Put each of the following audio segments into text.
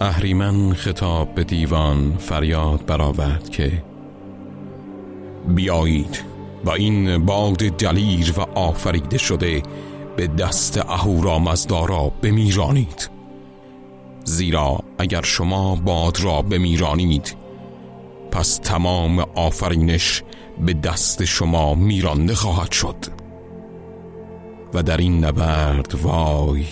اهریمن خطاب به دیوان فریاد برآورد که بیایید و این باد دلیر و آفریده شده به دست اهورامزدا را بمیرانید. زیرا اگر شما باد را بمیرانید پس تمام آفرینش به دست شما میرانده خواهد شد. و در این نبرد وای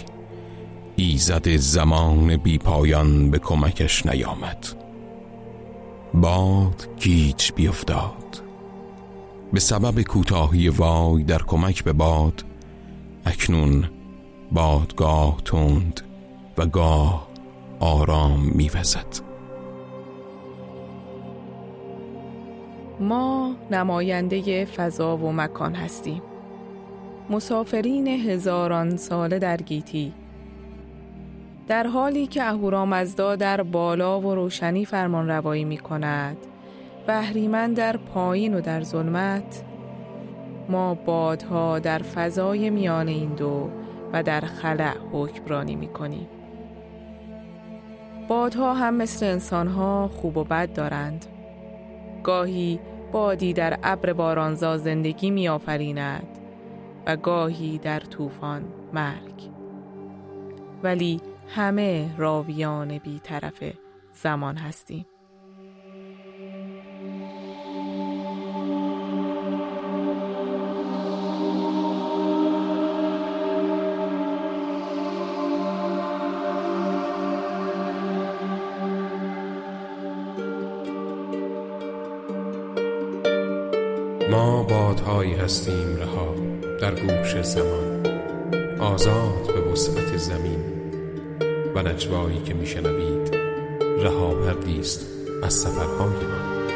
ایزد زمان بی پایان به کمکش نیامد. باد گیج بیفتاد. به سبب کوتاهی وای در کمک به باد اکنون بادگاه تند و گاه آرام میوزد. ما نماینده فضا و مکان هستیم. مسافرین هزاران ساله در گیتی. در حالی که اهورامزدا در بالا و روشنی فرمان روایی می کند بهریمن در پایین و در ظلمت ما بادها در فضای میان این دو و در خلع حکمرانی می کنیم بادها هم مثل انسانها خوب و بد دارند. گاهی بادی در ابر بارانزا زندگی می آفریند و گاهی در طوفان مرگ. ولی همه راویان طرف زمان هستیم. ما بادهایی هستیم رها در گوش زمان. آزاد به وسعت زمین. و نجوایی که میشنوید رها است از سفرهای ما.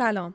سلام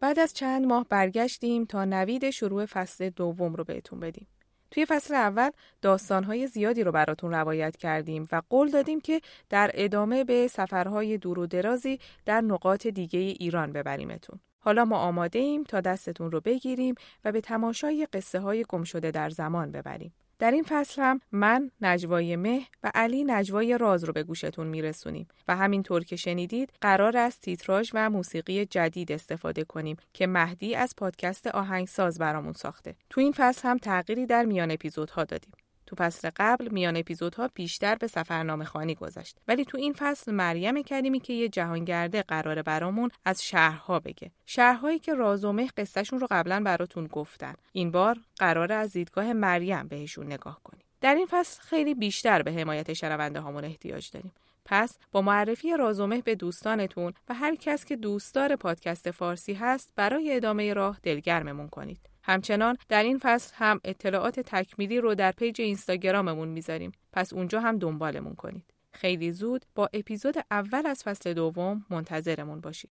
بعد از چند ماه برگشتیم تا نوید شروع فصل دوم رو بهتون بدیم توی فصل اول داستانهای زیادی رو براتون روایت کردیم و قول دادیم که در ادامه به سفرهای دور و درازی در نقاط دیگه ایران ببریمتون. حالا ما آماده ایم تا دستتون رو بگیریم و به تماشای قصه های گم شده در زمان ببریم. در این فصل هم من نجوای مه و علی نجوای راز رو به گوشتون میرسونیم و همینطور که شنیدید قرار است تیتراژ و موسیقی جدید استفاده کنیم که مهدی از پادکست آهنگساز برامون ساخته. تو این فصل هم تغییری در میان اپیزودها دادیم. تو فصل قبل میان اپیزودها بیشتر به سفرنامه خوانی گذشت. ولی تو این فصل مریم کریمی که یه جهانگرده قراره برامون از شهرها بگه. شهرهایی که رازومه قصهشون رو قبلا براتون گفتم. این بار قراره از دیدگاه مریم بهشون نگاه کنیم. در این فصل خیلی بیشتر به حمایت شنونده هامون احتیاج داریم. پس با معرفی رازومه به دوستانتون و هر کس که دوستدار پادکست فارسی هست برای ادامه راه دلگرممون کنید. همچنان در این فصل هم اطلاعات تکمیلی رو در page اینستاگراممون می‌ذاریم. پس اونجا هم دنبالمون کنید. خیلی زود با اپیزود اول از فصل دوم منتظرمون باشید.